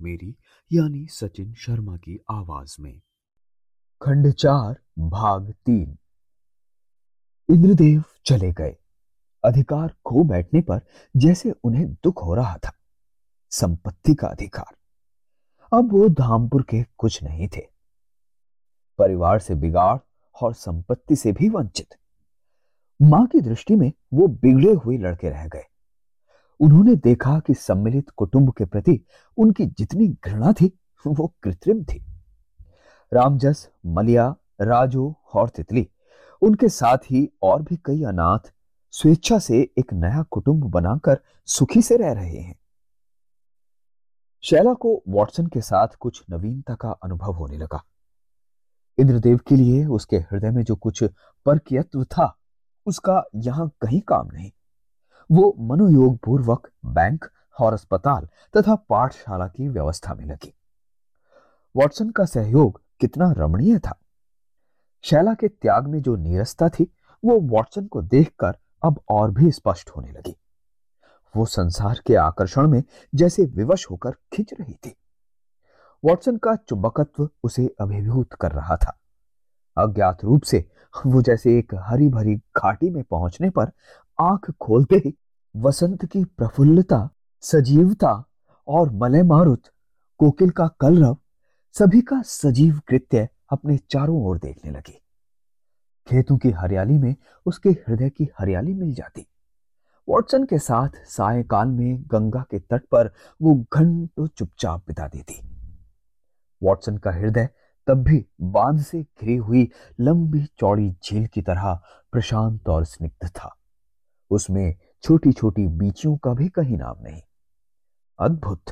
मेरी, यानी सचिन शर्मा की आवाज़ में। खंड चार, भाग तीन। इंद्रदेव चले गए। अधिकार खो बैठने पर जैसे उन्हें दुख हो रहा था। संपत्ति का अधिकार। अब वो धामपुर के कुछ नहीं थे। परिवार से बिगाड़ और संपत्ति से भी वंचित। माँ की दृष्टि में वो बिगड़े हुए लड़के रह गए। उन्होंने देखा कि सम्मिलित कुटुंब के प्रति उनकी जितनी घृणा थी, वो कृत्रिम थी। रामजस, मलिया, राजू और तितली, उनके साथ ही और भी कई अनाथ स्वेच्छा से एक नया कुटुंब बनाकर सुखी से रह रहे हैं। शैला को वॉटसन के साथ कुछ नवीनता का अनुभव होने लगा। इंद्रदेव के लिए उसके हृदय में जो कुछ परकियत्व था, उसका यहाँ कहीं काम नहीं। वो मनोयोग पूर्वक बैंक और अस्पताल तथा पाठशाला की व्यवस्था में लगी। वॉटसन का सहयोग कितना रमणीय था। शैला के त्याग में जो नीरसता थी, वो वॉटसन को देखकर अब और भी स्पष्ट होने लगी। वो संसार के आकर्षण में जैसे विवश होकर खिंच रही थी। वॉटसन का चुंबकत्व उसे अभिभूत कर रहा था। अज्ञात रूप से वो जैसे एक हरी भरी घाटी में पहुँचने पर आँख खोलते ही वसंत की प्रफुल्लता, सजीवता और मलय मारुत कोकिल का कलरव, सभी का सजीव कृत्य अपने चारों ओर देखने लगी। खेतों की हरियाली में उसके हृदय की हरियाली मिल जाती। वॉटसन के साथ सायकाल में गंगा के तट पर वो घंटों चुपचाप बिता देती। वॉटसन का हृदय तब भी बाँध से घिरी हुई लंबी चौड़ी झील की तरह प्रशांत और स्निग्ध था। उसमें छोटी छोटी बीचियों का भी कहीं नाम नहीं। अद्भुत!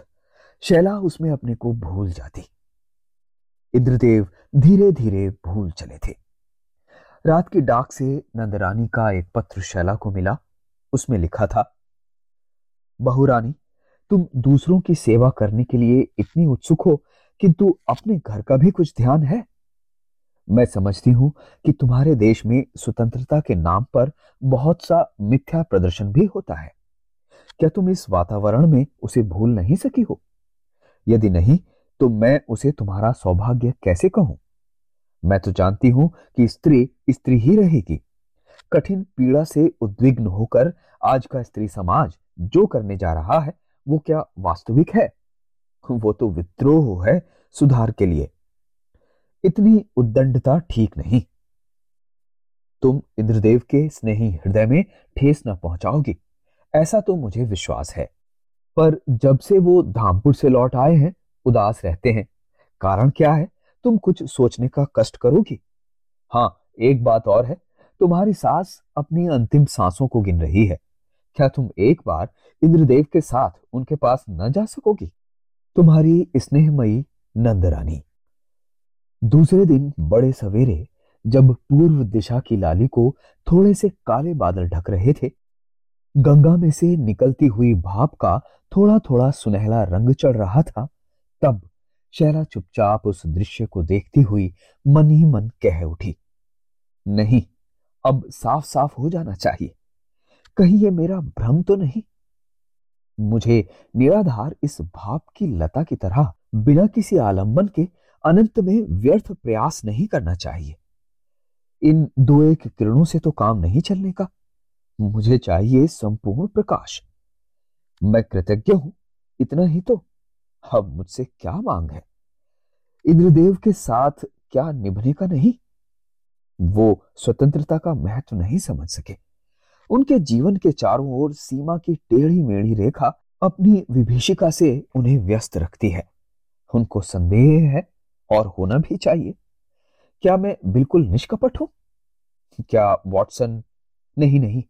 शैला उसमें अपने को भूल जाती। इंद्रदेव धीरे धीरे भूल चले थे। रात की डाक से नंदरानी का एक पत्र शैला को मिला। उसमें लिखा था बहुरानी तुम दूसरों की सेवा करने के लिए इतनी उत्सुक हो किंतु अपने घर का भी कुछ ध्यान है? मैं समझती हूँ कि तुम्हारे देश में स्वतंत्रता के नाम पर बहुत सा मिथ्या प्रदर्शन भी होता है। क्या तुम इस वातावरण में उसे भूल नहीं सकी हो? यदि नहीं तो मैं उसे तुम्हारा सौभाग्य कैसे कहूँ? मैं तो जानती हूँ कि स्त्री स्त्री ही रहेगी। कठिन पीड़ा से उद्विग्न होकर आज का स्त्री समाज जो करने जा रहा है, वो क्या वास्तविक है? वो तो विद्रोह है सुधार के लिए। इतनी उद्दंडता ठीक नहीं। तुम इंद्रदेव के स्नेही हृदय में ठेस न पहुंचाओगी, ऐसा तो मुझे विश्वास है। पर जब से वो धामपुर से लौट आए हैं, उदास रहते हैं। कारण क्या है? तुम कुछ सोचने का कष्ट करोगी? हाँ एक बात और है, तुम्हारी सास अपनी अंतिम सांसों को गिन रही है। क्या तुम एक बार इंद्रदेव के साथ उनके पास न जा सकोगी? तुम्हारी स्नेहमयी नंदरानी। दूसरे दिन बड़े सवेरे, जब पूर्व दिशा की लाली को थोड़े से काले बादल ढक रहे थे, गंगा में से निकलती हुई भाप का थोड़ा थोड़ा सुनहला रंग चढ़ रहा था, तब शहरा चुपचाप उस दृश्य को देखती हुई मन ही मन कह उठी, नहीं, अब साफ़ साफ़ हो जाना चाहिए। कहीं ये मेरा भ्रम तो नहीं? मुझे निराधार इस भाप की लता की तरह बिना किसी आलंबन के अनंत में व्यर्थ प्रयास नहीं करना चाहिए। इन दो एक किरणों से तो काम नहीं चलने का। मुझे चाहिए संपूर्ण प्रकाश। मैं कृतज्ञ हूँ, इतना ही तो। अब मुझसे क्या मांग है? इंद्रदेव के साथ क्या निभने का नहीं? वो स्वतंत्रता का महत्व नहीं समझ सके। उनके जीवन के चारों ओर सीमा की टेढ़ी मेढ़ी रेखा अपनी विभीषिका से उन्हें व्यस्त रखती है। उनको संदेह है और होना भी चाहिए। क्या मैं बिल्कुल निष्कपट हूँ? क्या वॉटसन, नहीं नहीं,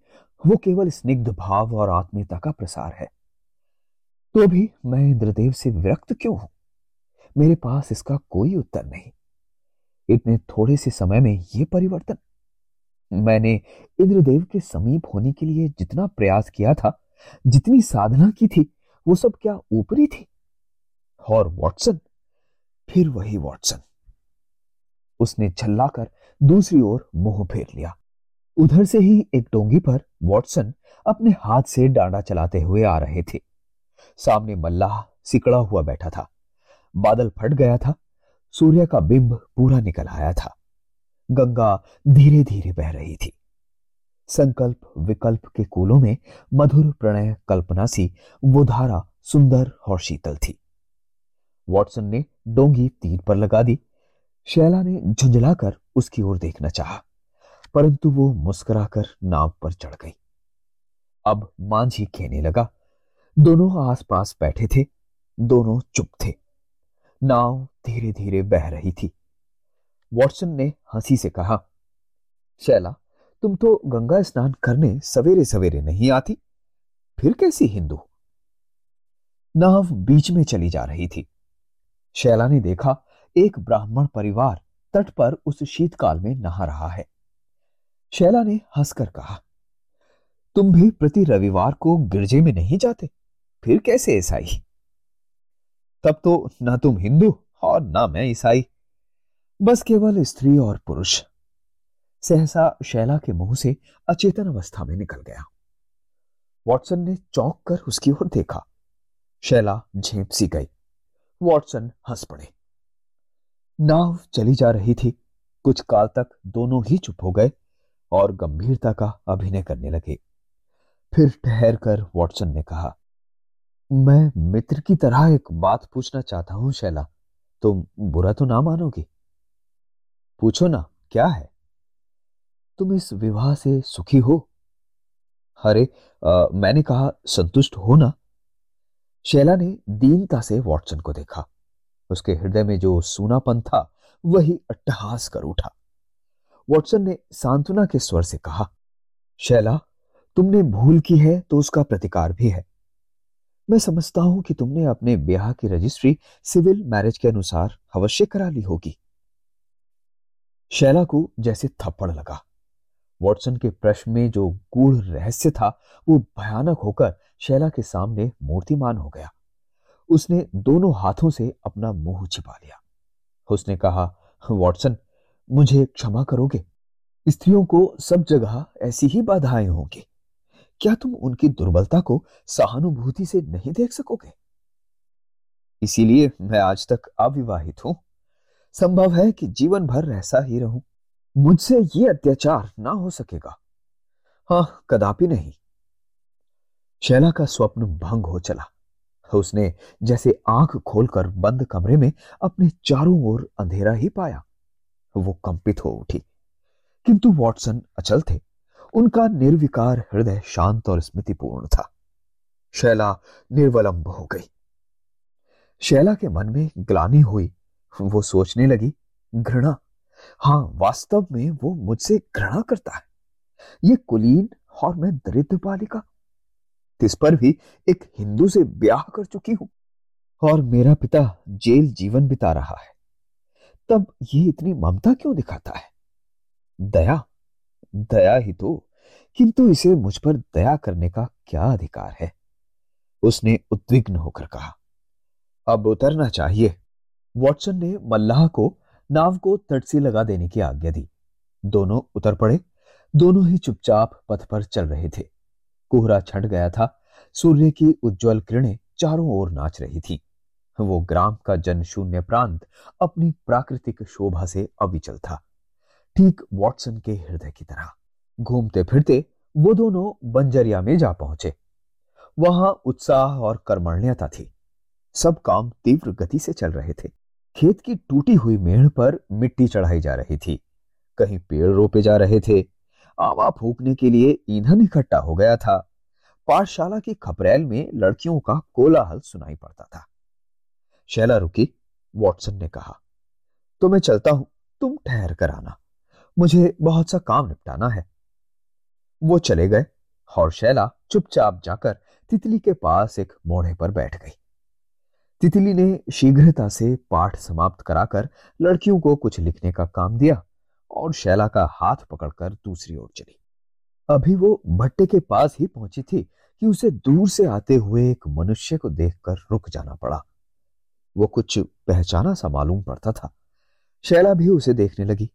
वो केवल स्निग्ध भाव और आत्मीयता का प्रसार है। तो भी मैं इंद्रदेव से विरक्त क्यों हूँ? मेरे पास इसका कोई उत्तर नहीं। इतने थोड़े से समय में यह परिवर्तन। मैंने इंद्रदेव के समीप होने के लिए जितना प्रयास किया था, जितनी साधना की थी, वो सब क्या ऊपरी थी? और वॉटसन फिर वही वॉटसन। उसने झल्लाकर दूसरी ओर मुँह फेर लिया। उधर से ही एक डोंगी पर वॉटसन अपने हाथ से डांडा चलाते हुए आ रहे थे। सामने मल्लाह सिकड़ा हुआ बैठा था। बादल फट गया था। सूर्य का बिंब पूरा निकल आया था। गंगा धीरे धीरे बह रही थी। संकल्प विकल्प के कूलों में मधुर प्रणय कल्पना सी वो धारा सुंदर और शीतल थी। वॉटसन ने डोंगी तीर पर लगा दी। शैला ने झुंझलाकर उसकी ओर देखना चाहा, परंतु वो मुस्कुराकर नाव पर चढ़ गई। अब मांझी खेने लगा। दोनों आसपास बैठे थे दोनों चुप थे। नाव धीरे धीरे बह रही थी। वॉटसन ने हँसी से कहा शैला तुम तो गंगा स्नान करने सवेरे सवेरे नहीं आती? फिर कैसी हिंदू? नाव बीच में चली जा रही थी। शैला ने देखा, एक ब्राह्मण परिवार तट पर उस शीतकाल में नहा रहा है। शैला ने हंसकर कहा, तुम भी प्रति रविवार को गिरजे में नहीं जाते? फिर कैसे ईसाई? तब तो ना तुम हिंदू और ना मैं ईसाई, बस केवल स्त्री और पुरुष। सहसा शैला के मुँह से अचेतन अवस्था में निकल गया। वॉटसन ने चौंक कर उसकी ओर देखा। शैला झेप सी गई। वॉटसन हंस पड़े। नाव चली जा रही थी। कुछ काल तक दोनों ही चुप हो गए और गंभीरता का अभिनय करने लगे। फिर ठहर कर वॉटसन ने कहा, मैं मित्र की तरह एक बात पूछना चाहता हूँ, शैला। तुम बुरा तो ना मानोगी? पूछो ना, क्या है? तुम इस विवाह से सुखी हो? अरे मैंने कहा संतुष्ट हो ना। शैला ने दीनता से वॉटसन को देखा। उसके हृदय में जो सूनापन था, वही अट्टहास कर उठा। वॉटसन ने सांत्वना के स्वर से कहा, शैला, तुमने भूल की है तो उसका प्रतिकार भी है। मैं समझता हूँ कि तुमने अपने ब्याह की रजिस्ट्री सिविल मैरिज के अनुसार अवश्य करा ली होगी। शैला को जैसे थप्पड़ लगा। वॉटसन के प्रश्न में जो गूढ़ रहस्य था, वो भयानक होकर शैला के सामने मूर्तिमान हो गया। उसने दोनों हाथों से अपना मुँह छिपा लिया। उसने कहा, वॉटसन, मुझे क्षमा करोगे? स्त्रियों को सब जगह ऐसी ही बाधाएँ होंगी। क्या तुम उनकी दुर्बलता को सहानुभूति से नहीं देख सकोगे? इसीलिए मैं आज तक अविवाहित हूँ। संभव है कि जीवन भर ऐसा ही रहूँ। मुझसे ये अत्याचार ना हो सकेगा। हाँ, कदापि नहीं। शैला का स्वप्न भंग हो चला। उसने जैसे आँख खोलकर बंद कमरे में अपने चारों ओर अंधेरा ही पाया। वो कंपित हो उठी। किंतु वॉटसन अचल थे। उनका निर्विकार हृदय शांत और स्मृतिपूर्ण था। शैला निर्वलंब हो गई। शैला के मन में ग्लानी हुई। वो सोचने लगी, घृणा। हाँ, वास्तव में वो मुझसे घृणा करता है। ये कुलीन और मैं दरिद्र बालिका। इस पर भी एक हिंदू से ब्याह कर चुकी हूँ। और मेरा पिता जेल जीवन बिता रहा है। तब ये इतनी ममता क्यों दिखाता है? दया दया ही तो किंतु इसे मुझ पर दया करने का क्या अधिकार है? उसने उद्विग्न होकर कहा, अब उतरना चाहिए। वॉटसन ने मल्लाह को नाव को तट से लगा देने की आज्ञा दी। दोनों उतर पड़े, दोनों ही चुपचाप पथ पर चल रहे थे। कोहरा छट गया था। सूर्य की उज्जवल किरणें चारों ओर नाच रही थी। वो ग्राम का जन शून्य प्रांत अपनी प्राकृतिक शोभा से अविचल था। ठीक वॉटसन के हृदय की तरह घूमते फिरते वो दोनों बंजरिया में जा पहुँचे। वहाँ उत्साह और कर्मण्यता थी। सब काम तीव्र गति से चल रहे थे। खेत की टूटी हुई मेढ़ पर मिट्टी चढ़ाई जा रही थी। कहीं पेड़ रोपे जा रहे थे। आवा फूकने के लिए ईंधन इकट्ठा हो गया था। पाठशाला की खपरेल में लड़कियों का कोलाहल सुनाई पड़ता था। शैला रुकी। वॉटसन ने कहा तो मैं चलता हूँ। तुम ठहर कर आना। मुझे बहुत सा काम निपटाना है। वो चले गए और शैला चुपचाप जाकर तितली के पास एक मोड़े पर बैठ गई। तितली ने शीघ्रता से पाठ समाप्त कराकर लड़कियों को कुछ लिखने का काम दिया। और शैला का हाथ पकड़कर दूसरी ओर चली। अभी वो भट्टे के पास ही पहुँची थी कि उसे दूर से आते हुए एक मनुष्य को देखकर रुक जाना पड़ा। वो कुछ पहचाना सा मालूम पड़ता था। शैला भी उसे देखने लगी।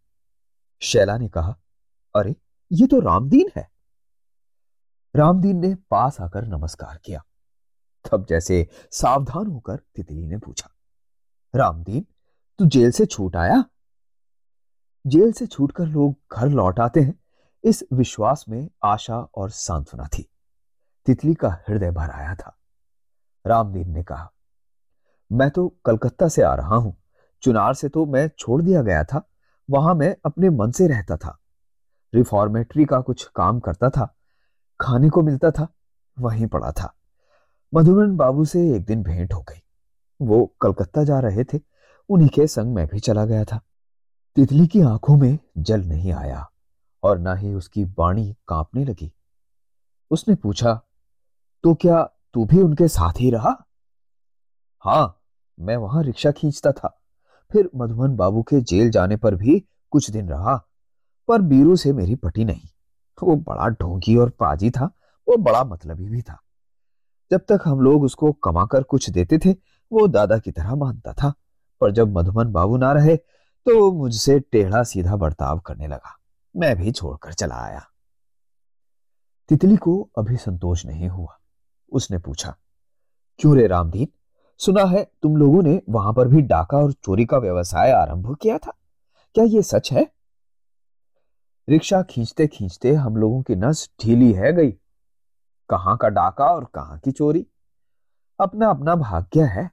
शैला ने कहा, अरे, ये तो रामदीन है। रामदीन ने पास आकर नमस्कार किया। तब जैसे सावधान होकर तितली ने पूछा, रामदीन, तू जेल से छूट आया? जेल से छूटकर लोग घर लौट आते हैं, इस विश्वास में आशा और सांत्वना थी। तितली का हृदय भर आया था। रामदीन ने कहा, मैं तो कलकत्ता से आ रहा हूँ। चुनार से तो मैं छोड़ दिया गया था। वहाँ मैं अपने मन से रहता था। रिफॉर्मेटरी का कुछ काम करता था। खाने को मिलता था। वहीं पड़ा था। मधुबन बाबू से एक दिन भेंट हो गई। वो कलकत्ता जा रहे थे। उन्हीं के संग मैं भी चला गया था। तितली की आँखों में जल नहीं आया और ना ही उसकी बाणी कांपने लगी। उसने पूछा तो क्या तू भी उनके साथ ही रहा? हाँ, मैं वहाँ रिक्शा खींचता था। फिर मधुबन बाबू के जेल जाने पर भी कुछ दिन रहा, पर बीरू से मेरी पटी नहीं। वो बड़ा ढोंगी और पाजी था, वो बड़ा मतलबी भी था। जब तक हम लोग उसको कमाकर कुछ देते थे, वो दादा की तरह मानता था, पर जब मधुमन बाबू ना रहे तो मुझसे टेढ़ा सीधा बर्ताव करने लगा। मैं भी छोड़कर चला आया। तितली को अभी संतोष नहीं हुआ। उसने पूछा, क्यों रे रामदीन सुना है तुम लोगों ने वहाँ पर भी डाका और चोरी का व्यवसाय आरंभ किया था। क्या यह सच है? रिक्शा खींचते खींचते हम लोगों की नस ढीली है गई। कहाँ का डाका और कहाँ की चोरी? अपना अपना भाग्य है।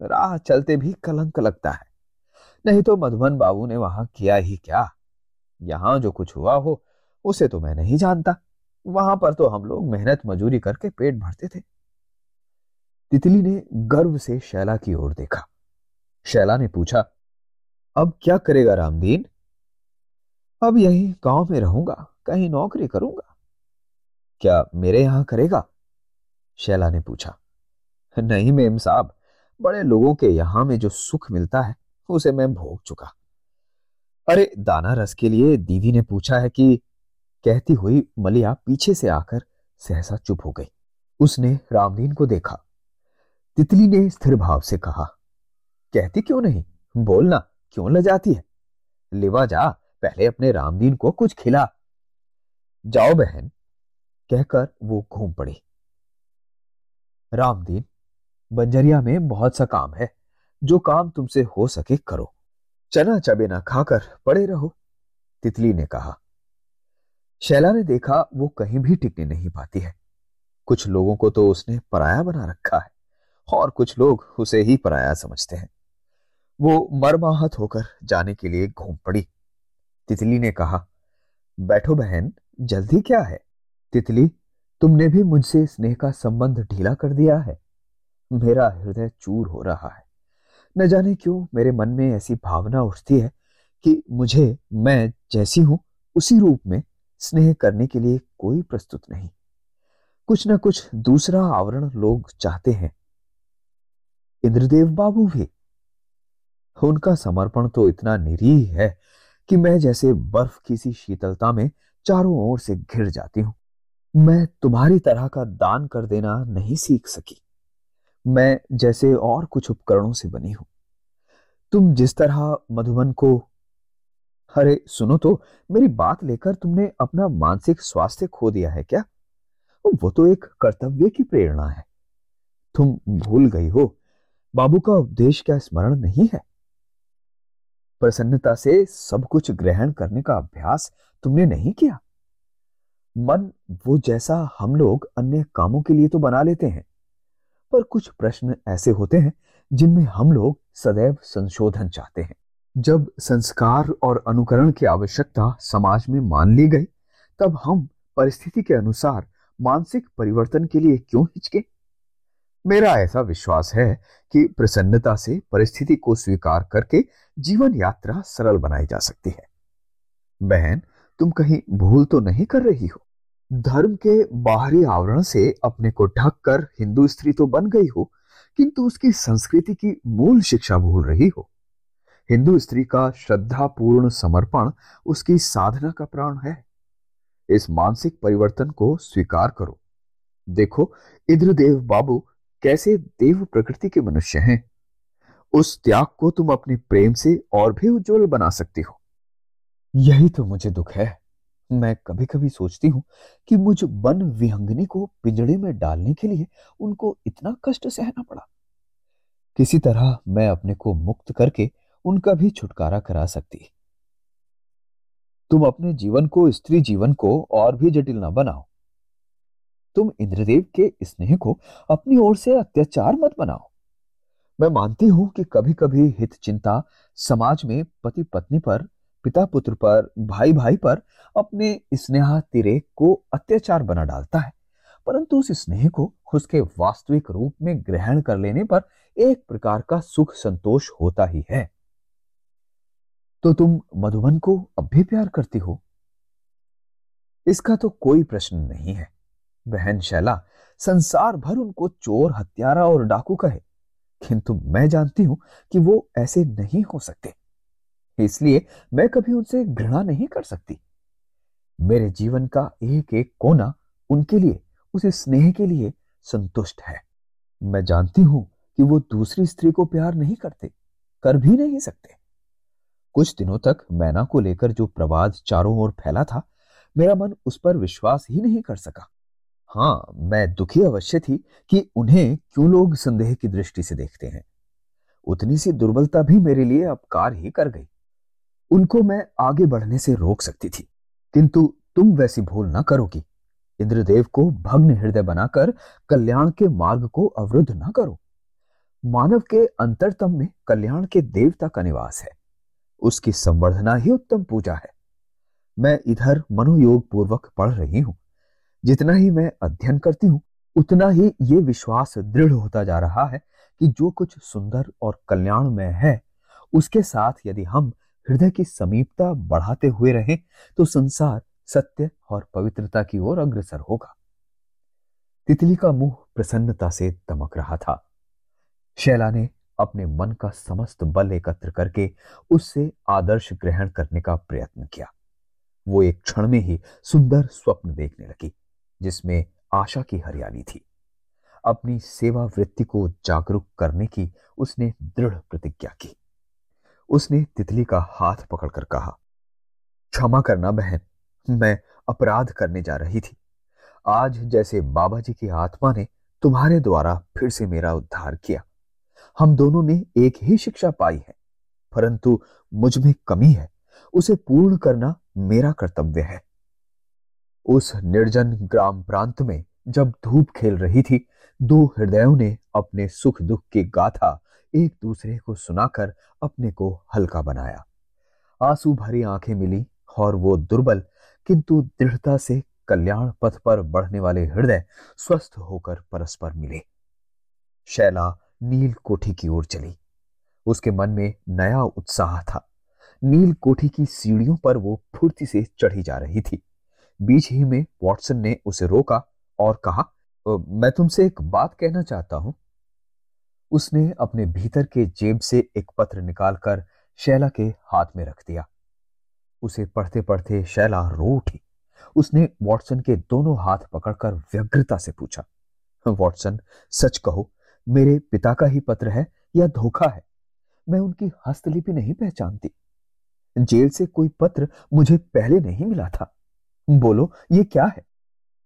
राह चलते भी कलंक लगता है। नहीं तो मधुबन बाबू ने वहाँ किया ही क्या? यहाँ जो कुछ हुआ हो, उसे तो मैं नहीं जानता। वहाँ पर तो हम लोग मेहनत मजूरी करके पेट भरते थे। तितली ने गर्व से शैला की ओर देखा। शैला ने पूछा, अब क्या करेगा रामदीन? अब यही गाँव में रहूँगा, कहीं नौकरी करूँगा। क्या मेरे यहाँ करेगा? शैला ने पूछा, नहीं मेम साहब, बड़े लोगों के यहाँ में जो सुख मिलता है उसे मैं भोग चुका। अरे, दाना रस के लिए दीदी ने पूछा है कि कहती हुई मलिया पीछे से आकर सहसा चुप हो गई। उसने रामदीन को देखा। तितली ने स्थिर भाव से कहा, कहती क्यों नहीं? बोलना क्यों ल जाती है? लिवा जा, पहले अपने रामदीन को कुछ खिला। जाओ बहन, कहकर वो घूम पड़ी। रामदीन बंजरिया में बहुत सा काम है। जो काम तुमसे हो सके करो। चना चबे ना खाकर पड़े रहो, तितली ने कहा। शैला ने देखा वो कहीं भी टिकने नहीं पाती है। कुछ लोगों को तो उसने पराया बना रखा है, और कुछ लोग उसे ही पराया समझते हैं। वो मरमाहत होकर जाने के लिए घूम पड़ी। तितली ने कहा, बैठो बहन, जल्दी क्या है? तितली, तुमने भी मुझसे स्नेह का संबंध ढीला कर दिया है। मेरा हृदय चूर हो रहा है। न जाने क्यों मेरे मन में ऐसी भावना उठती है कि मुझे, मैं जैसी हूँ, उसी रूप में स्नेह करने के लिए कोई प्रस्तुत नहीं। कुछ ना कुछ दूसरा आवरण लोग चाहते हैं। इंद्रदेव बाबू भी। उनका समर्पण तो इतना निरीह है कि मैं जैसे बर्फ़ की सी शीतलता में चारों ओर से घिर जाती हूँ। मैं तुम्हारी तरह का दान कर देना नहीं सीख सकी। मैं जैसे और कुछ उपकरणों से बनी हूँ। तुम जिस तरह मधुबन को, अरे सुनो तो मेरी बात लेकर तुमने अपना मानसिक स्वास्थ्य खो दिया है क्या? वो तो एक कर्तव्य की प्रेरणा है। तुम भूल गई हो, बाबू का उपदेश क्या स्मरण नहीं है? प्रसन्नता से सब कुछ ग्रहण करने का अभ्यास तुमने नहीं किया? मन वो जैसा हम लोग अन्य कामों के लिए तो बना लेते हैं। पर कुछ प्रश्न ऐसे होते हैं, जिनमें हम लोग सदैव संशोधन चाहते हैं। जब संस्कार और अनुकरण की आवश्यकता समाज में मान ली गई, तब हम परिस्थिति के अनुसार मानसिक परिवर्तन के लिए क्यों हिचके? मेरा ऐसा विश्वास है कि प्रसन्नता से परिस्थिति को स्वीकार करके जीवन यात्रा सरल बनाई जा सकती है। बहन, तुम कहीं भूल तो नहीं कर रही हो? धर्म के बाहरी आवरण से अपने को ढक कर हिंदू स्त्री तो बन गई हो, किंतु उसकी संस्कृति की मूल शिक्षा भूल रही हो। हिंदू स्त्री का श्रद्धापूर्ण समर्पण उसकी साधना का प्राण है। इस मानसिक परिवर्तन को स्वीकार करो। देखो इंद्रदेव बाबू कैसे देव प्रकृति के मनुष्य हैं। उस त्याग को तुम अपने प्रेम से और भी उज्जवल बना सकती हो। यही तो मुझे दुख है। मैं कभी कभी सोचती हूँ कि मुझ वन विहंगनी को पिंजड़े में डालने के लिए उनको इतना कष्ट सहना पड़ा। किसी तरह मैं अपने को मुक्त करके उनका भी छुटकारा करा सकती। तुम अपने जीवन को, स्त्री जीवन को और भी जटिल ना बनाओ। तुम इंद्रदेव के स्नेह को अपनी ओर से अत्याचार मत बनाओ। मैं मानती हूँ कि कभी कभी हित चिंता समाज में पति पत्नी पर पिता पुत्र पर भाई भाई पर अपने स्नेहा तिरेक को अत्याचार बना डालता है। परंतु उस स्नेह को उसके वास्तविक रूप में ग्रहण कर लेने पर एक प्रकार का सुख संतोष होता ही है। तो तुम मधुबन को अब भी प्यार करती हो? इसका तो कोई प्रश्न नहीं है। बहन शैला, संसार भर उनको चोर, हत्यारा और डाकू कहे, किंतु मैं जानती हूँ कि वो ऐसे नहीं हो सकते। इसलिए मैं कभी उनसे घृणा नहीं कर सकती। मेरे जीवन का एक एक कोना उनके लिए, उस स्नेह के लिए संतुष्ट है। मैं जानती हूँ कि वो दूसरी स्त्री को प्यार नहीं करते, कर भी नहीं सकते। कुछ दिनों तक मैना को लेकर जो प्रवाद चारों ओर फैला था, मेरा मन उस पर विश्वास ही नहीं कर सका। हाँ मैं दुखी अवश्य थी कि उन्हें क्यों लोग संदेह की दृष्टि से देखते हैं। उतनी सी दुर्बलता भी मेरे लिए अपकार ही कर गई। उनको मैं आगे बढ़ने से रोक सकती थी, किंतु तुम वैसी भूल ना करोगी। इंद्रदेव को भग्न हृदय बनाकर कल्याण के मार्ग को अवरुद्ध ना करो। मानव के अंतरतम में कल्याण के देवता का निवास है। उसकी संवर्धना ही उत्तम पूजा है। मैं इधर मनोयोग पूर्वक पढ़ रही हूँ। जितना ही मैं अध्ययन करती हूँ, उतना ही ये विश्वास दृढ़ होता जा रहा है कि जो कुछ सुंदर और कल्याणमय है, उसके साथ यदि हम हृदय की समीपता बढ़ाते हुए रहें तो संसार सत्य और पवित्रता की ओर अग्रसर होगा। तितली का मुँह प्रसन्नता से दमक रहा था। शैला ने अपने मन का समस्त बल एकत्र करके उससे आदर्श ग्रहण करने का प्रयत्न किया। वो एक क्षण में ही सुंदर स्वप्न देखने लगी, जिसमें आशा की हरियाली थी। अपनी सेवा वृत्ति को जागरूक करने की उसने दृढ़ प्रतिज्ञा की। उसने तितली का हाथ पकड़कर कहा, क्षमा करना बहन, मैं अपराध करने जा रही थी। आज जैसे बाबा जी की आत्मा ने तुम्हारे द्वारा फिर से मेरा उद्धार किया। हम दोनों ने एक ही शिक्षा पाई है, परंतु मुझमें कमी है। उसे पूर्ण करना मेरा कर्तव्य है। उस निर्जन ग्राम प्रांत में जब धूप खेल रही थी, दो हृदयों ने अपने सुख दुख की गाथा एक दूसरे को सुनाकर अपने को हल्का बनाया। आँसू भरी आँखें मिली और वो दुर्बल, किंतु दृढ़ता से कल्याण पथ पर बढ़ने वाले हृदय स्वस्थ होकर परस्पर मिले। शैला नील कोठी की ओर चली। उसके मन में नया उत्साह था। नील कोठी की सीढ़ियों पर वो फुर्ती से चढ़ी जा रही थी। बीच ही में वॉटसन ने उसे रोका और कहा मैं तुमसे एक बात कहना चाहता हूँ। उसने अपने भीतर के जेब से एक पत्र निकालकर शैला के हाथ में रख दिया। उसे पढ़ते पढ़ते शैला रो उठी। उसने वॉटसन के दोनों हाथ पकड़कर व्यग्रता से पूछा, वॉटसन, सच कहो, मेरे पिता का ही पत्र है या धोखा है? मैं उनकी हस्तलिपि नहीं पहचानती। जेल से कोई पत्र मुझे पहले नहीं मिला था। बोलो, ये क्या है?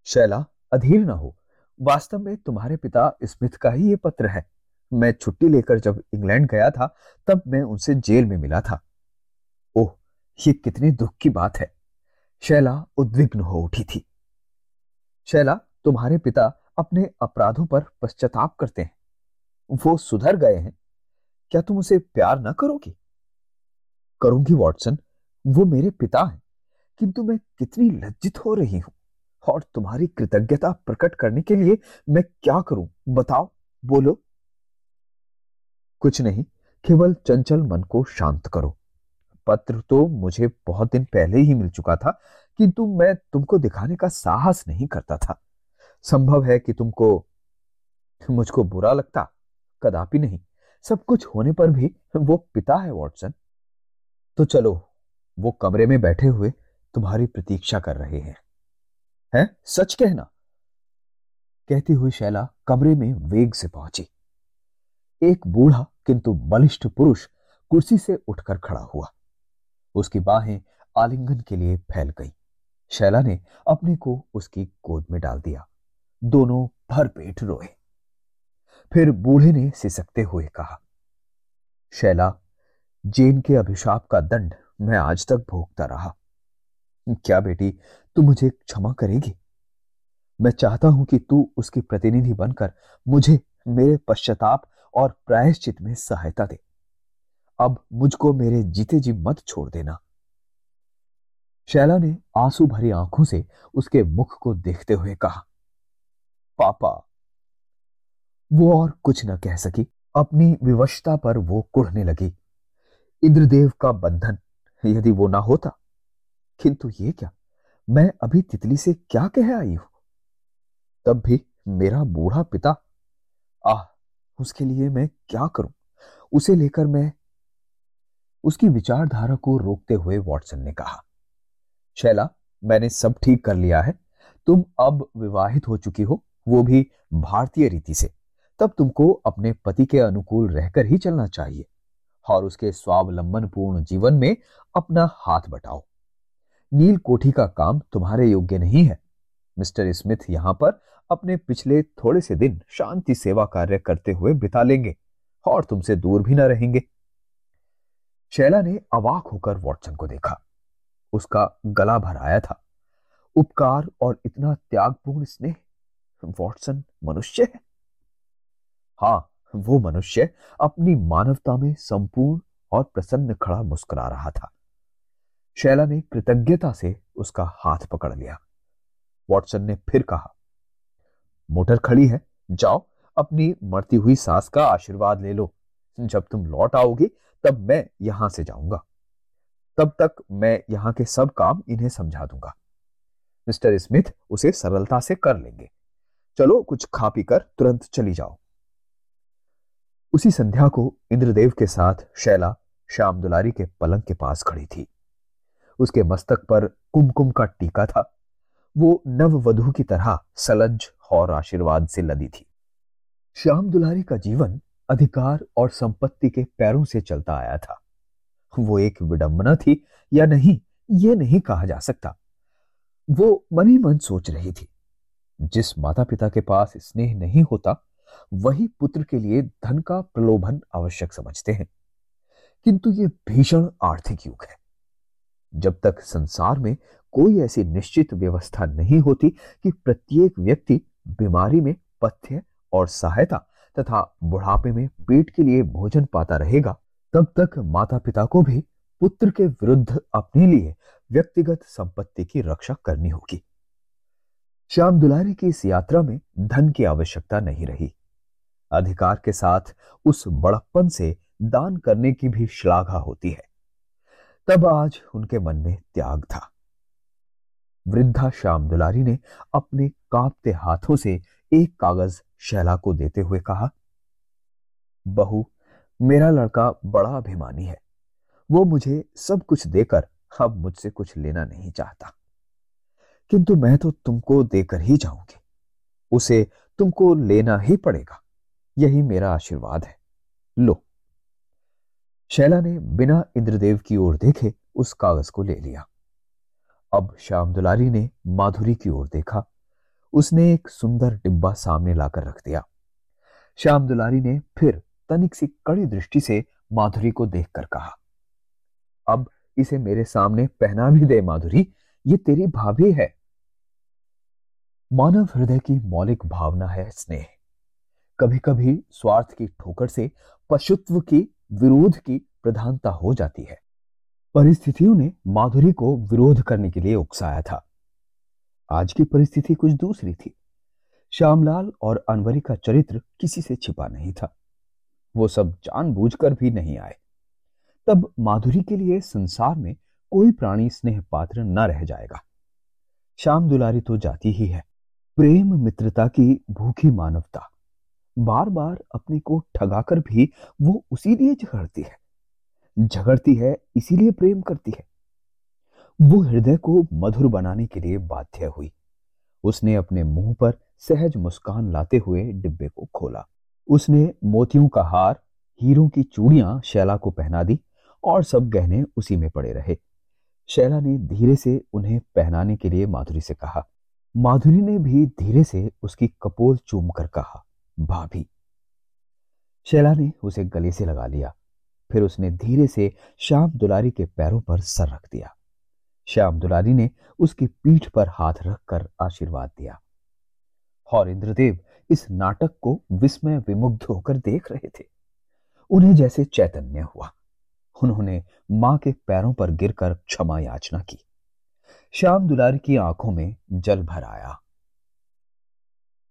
शैला, अधीर ना हो। वास्तव में तुम्हारे पिता स्मिथ का ही ये पत्र है। मैं छुट्टी लेकर जब इंग्लैंड गया था, तब मैं उनसे जेल में मिला था। ओह, ये कितने दुख की बात है। शैला उद्विग्न हो उठी थी। शैला, तुम्हारे पिता अपने अपराधों पर पश्चाताप करते हैं। वो सुधर गए हैं। क्या तुम उसे प्यार ना करोगी? करूँगी, वॉटसन। वो मेरे पिता हैं, किंतु मैं कितनी लज्जित हो रही हूँ। और तुम्हारी कृतज्ञता प्रकट करने के लिए मैं क्या करूँ? बताओ, बोलो। कुछ नहीं, केवल चंचल मन को शांत करो। पत्र तो मुझे बहुत दिन पहले ही मिल चुका था किंतु मैं तुमको दिखाने का साहस नहीं करता था। संभव है कि तुमको, मुझको बुरा लगता? कदापि नहीं। सब कुछ होने पर भी वो पिता है, वॉटसन। तो चलो, वो कमरे में बैठे हुए तुम्हारी प्रतीक्षा कर रहे हैं। हैं? सच कहना। कहती हुई शैला कमरे में वेग से पहुँची। एक बूढ़ा किंतु बलिष्ठ पुरुष कुर्सी से उठकर खड़ा हुआ। उसकी बाहें आलिंगन के लिए फैल गई। शैला ने अपने को उसकी गोद में डाल दिया। दोनों भर पेट रोए। फिर बूढ़े ने सिसकते हुए कहा, शैला, जेन के अभिशाप का दंड मैं आज तक भोगता रहा। क्या बेटी, तू मुझे क्षमा करेगी? मैं चाहता हूँ कि तू उसकी प्रतिनिधि बनकर मुझे मेरे पश्चाताप और प्रायश्चित में सहायता दे। अब मुझको मेरे जीते जी मत छोड़ देना। शैला ने आँसू भरी आँखों से उसके मुख को देखते हुए कहा, पापा। वो और कुछ न कह सकी। अपनी विवशता पर वो कुढ़ने लगी। इंद्रदेव का बंधन, यदि वो ना होता, किंतु ये क्या? मैं अभी तितली से क्या कह आई हूँ? तब भी मेरा बूढ़ा पिता, आह उसके लिए मैं क्या करूँ? उसे लेकर मैं उसकी विचारधारा को रोकते हुए वॉटसन ने कहा, शैला, मैंने सब ठीक कर लिया है। तुम अब विवाहित हो चुकी हो, वो भी भारतीय रीति से। तब तुमको अपने पति के अनुकूल रहकर ही चलना चाहिए और उसके स्वावलंबन पूर्ण जीवन में अपना हाथ बटाओ। नील कोठी का काम तुम्हारे योग्य नहीं है। मिस्टर स्मिथ यहाँ पर अपने पिछले थोड़े से दिन शांति सेवा कार्य करते हुए बिता लेंगे और तुमसे दूर भी ना रहेंगे। शैला ने अवाक होकर वॉटसन को देखा। उसका गला भर आया था। उपकार और इतना त्यागपूर्ण स्नेह, वॉटसन मनुष्य है? हाँ वो मनुष्य अपनी मानवता में संपूर्ण और प्रसन्न खड़ा मुस्कुरा रहा था। शैला ने कृतज्ञता से उसका हाथ पकड़ लिया। वॉटसन ने फिर कहा, मोटर खड़ी है, जाओ, अपनी मरती हुई सास का आशीर्वाद ले लो। जब तुम लौट आओगे, तब मैं यहाँ से जाऊँगा। तब तक मैं यहाँ के सब काम इन्हें समझा दूँगा। मिस्टर स्मिथ उसे सरलता से कर लेंगे। चलो, कुछ खा पी कर तुरंत चली जाओ। उसी संध्या को इंद्रदेव के साथ शैला श्याम दुलारी के पलंग के पास खड़ी थी। उसके मस्तक पर कुमकुम का टीका था। वो नववधु की तरह सलज और आशीर्वाद से लदी थी। श्याम दुलारी का जीवन अधिकार और संपत्ति के पैरों से चलता आया था। वो एक विडंबना थी या नहीं, ये नहीं कहा जा सकता। वो मन ही मन सोच रही थी। जिस माता पिता के पास स्नेह नहीं होता, वही पुत्र के लिए धन का प्रलोभन आवश्यक समझते हैं। किंतु ये भीषण आर्थिक युग है। जब तक संसार में कोई ऐसी निश्चित व्यवस्था नहीं होती कि प्रत्येक व्यक्ति बीमारी में पथ्य और सहायता तथा बुढ़ापे में पेट के लिए भोजन पाता रहेगा, तब तक माता पिता को भी पुत्र के विरुद्ध अपने लिए व्यक्तिगत संपत्ति की रक्षा करनी होगी। श्याम दुलारी की इस यात्रा में धन की आवश्यकता नहीं रही। अधिकार के साथ उस बड़प्पन से दान करने की भी श्लाघा होती है। तब आज उनके मन में त्याग था। वृद्धा श्याम दुलारी ने अपने कांपते हाथों से एक कागज़ शैला को देते हुए कहा, बहू, मेरा लड़का बड़ा अभिमानी है। वो मुझे सब कुछ देकर अब मुझसे कुछ लेना नहीं चाहता। किंतु मैं तो तुमको देकर ही जाऊँगी। उसे तुमको लेना ही पड़ेगा। यही मेरा आशीर्वाद है। लो। शैला ने बिना इंद्रदेव की ओर देखे उस कागज़ को ले लिया। अब श्याम दुलारी ने माधुरी की ओर देखा। उसने एक सुंदर डिब्बा सामने लाकर रख दिया। श्याम दुलारी ने फिर तनिक सी कड़ी दृष्टि से माधुरी को देखकर कहा, अब इसे मेरे सामने पहना भी दे माधुरी, ये तेरी भाभी है। मानव हृदय की मौलिक भावना है स्नेह। कभी कभी स्वार्थ की ठोकर से पशुत्व की विरोध की प्रधानता हो जाती है। परिस्थितियों ने माधुरी को विरोध करने के लिए उकसाया था। आज की परिस्थिति कुछ दूसरी थी। श्यामलाल और अनवरी का चरित्र किसी से छिपा नहीं था। वो सब जानबूझकर भी नहीं आए। तब माधुरी के लिए संसार में कोई प्राणी स्नेह पात्र न रह जाएगा। श्याम दुलारी तो जाती ही है। प्रेम मित्रता की भूखी मानवता। बार बार अपने को ठगाकर भी वो उसी लिए झगड़ती है। झगड़ती है, इसीलिए प्रेम करती है। वो हृदय को मधुर बनाने के लिए बाध्य हुई। उसने अपने मुँह पर सहज मुस्कान लाते हुए डिब्बे को खोला। उसने मोतियों का हार, हीरों की चूड़ियाँ शैला को पहना दी और सब गहने उसी में पड़े रहे। शैला ने धीरे से उन्हें पहनाने के लिए माधुरी से कहा। माधुरी ने भी धीरे से उसकी कपोल चूम कर कहा। भाभी। शैला ने उसे गले से लगा लिया, फिर उसने धीरे से श्याम दुलारी के पैरों पर सर रख दिया। श्याम दुलारी ने उसकी पीठ पर हाथ रखकर आशीर्वाद दिया। और इंद्रदेव इस नाटक को विस्मय विमुग्ध होकर देख रहे थे। उन्हें जैसे चैतन्य हुआ। उन्होंने माँ के पैरों पर गिरकर क्षमा याचना की। श्याम दुलारी की आँखों में जल भर आया।